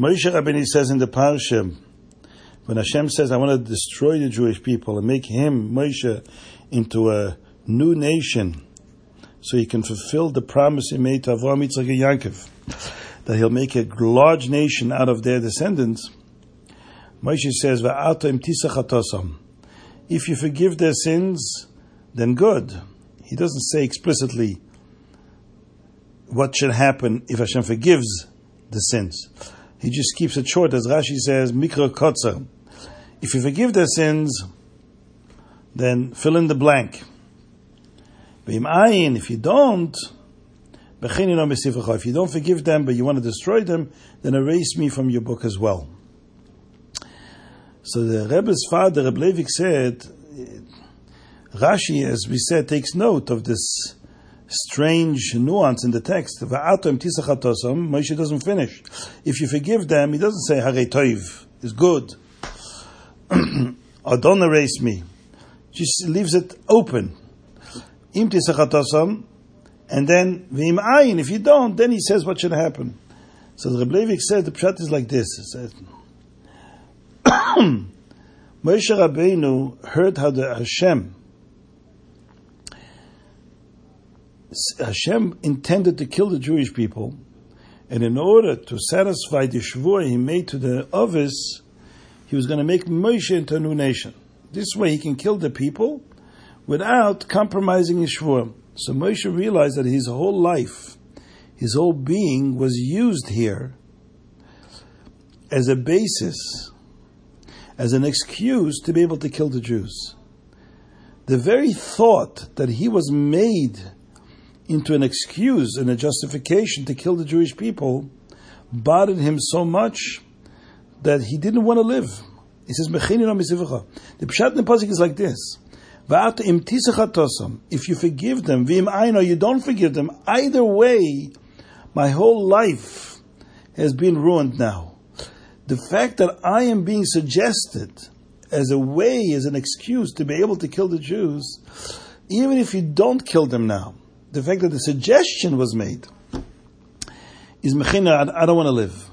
Moshe Rabbeinu says in the Parsha, when Hashem says, I want to destroy the Jewish people and make him, Moshe, into a new nation, so he can fulfill the promise he made to Avraham, Yitzchak, and Yaakov, that he'll make a large nation out of their descendants. Moshe says, If you forgive their sins, then good. He doesn't say explicitly what should happen if Hashem forgives the sins. He just keeps it short, as Rashi says, mikra kotzer. If you forgive their sins, then fill in the blank. If you don't, if you don't forgive them but you want to destroy them, then erase me from your book as well. So the Rebbe's father, Rebbe Levik, said, Rashi, as we said, takes note of this strange nuance in the text. Moshe doesn't finish. If you forgive them, he doesn't say Hare Toiv, is good. or don't erase me. Just leaves it open. And then v'im. If you don't, then he says what should happen. So the Rebbe said the pshat is like this. He said, Moshe Rabbeinu heard how the Hashem Uh, Hashem intended to kill the Jewish people, and in order to satisfy the shvur he made to the others, he was going to make Moshe into a new nation. This way he can kill the people without compromising his shvur. So Moshe realized that his whole life, his whole being was used here as a basis, as an excuse to be able to kill the Jews. The very thought that he was made into an excuse and a justification to kill the Jewish people bothered him so much that he didn't want to live. He says, The Pshat in the Pasuk is like this. If you forgive them, or you don't forgive them, either way, my whole life has been ruined now. The fact that I am being suggested as a way, as an excuse to be able to kill the Jews, even if you don't kill them now, the fact that the suggestion was made is mechina, I don't want to live.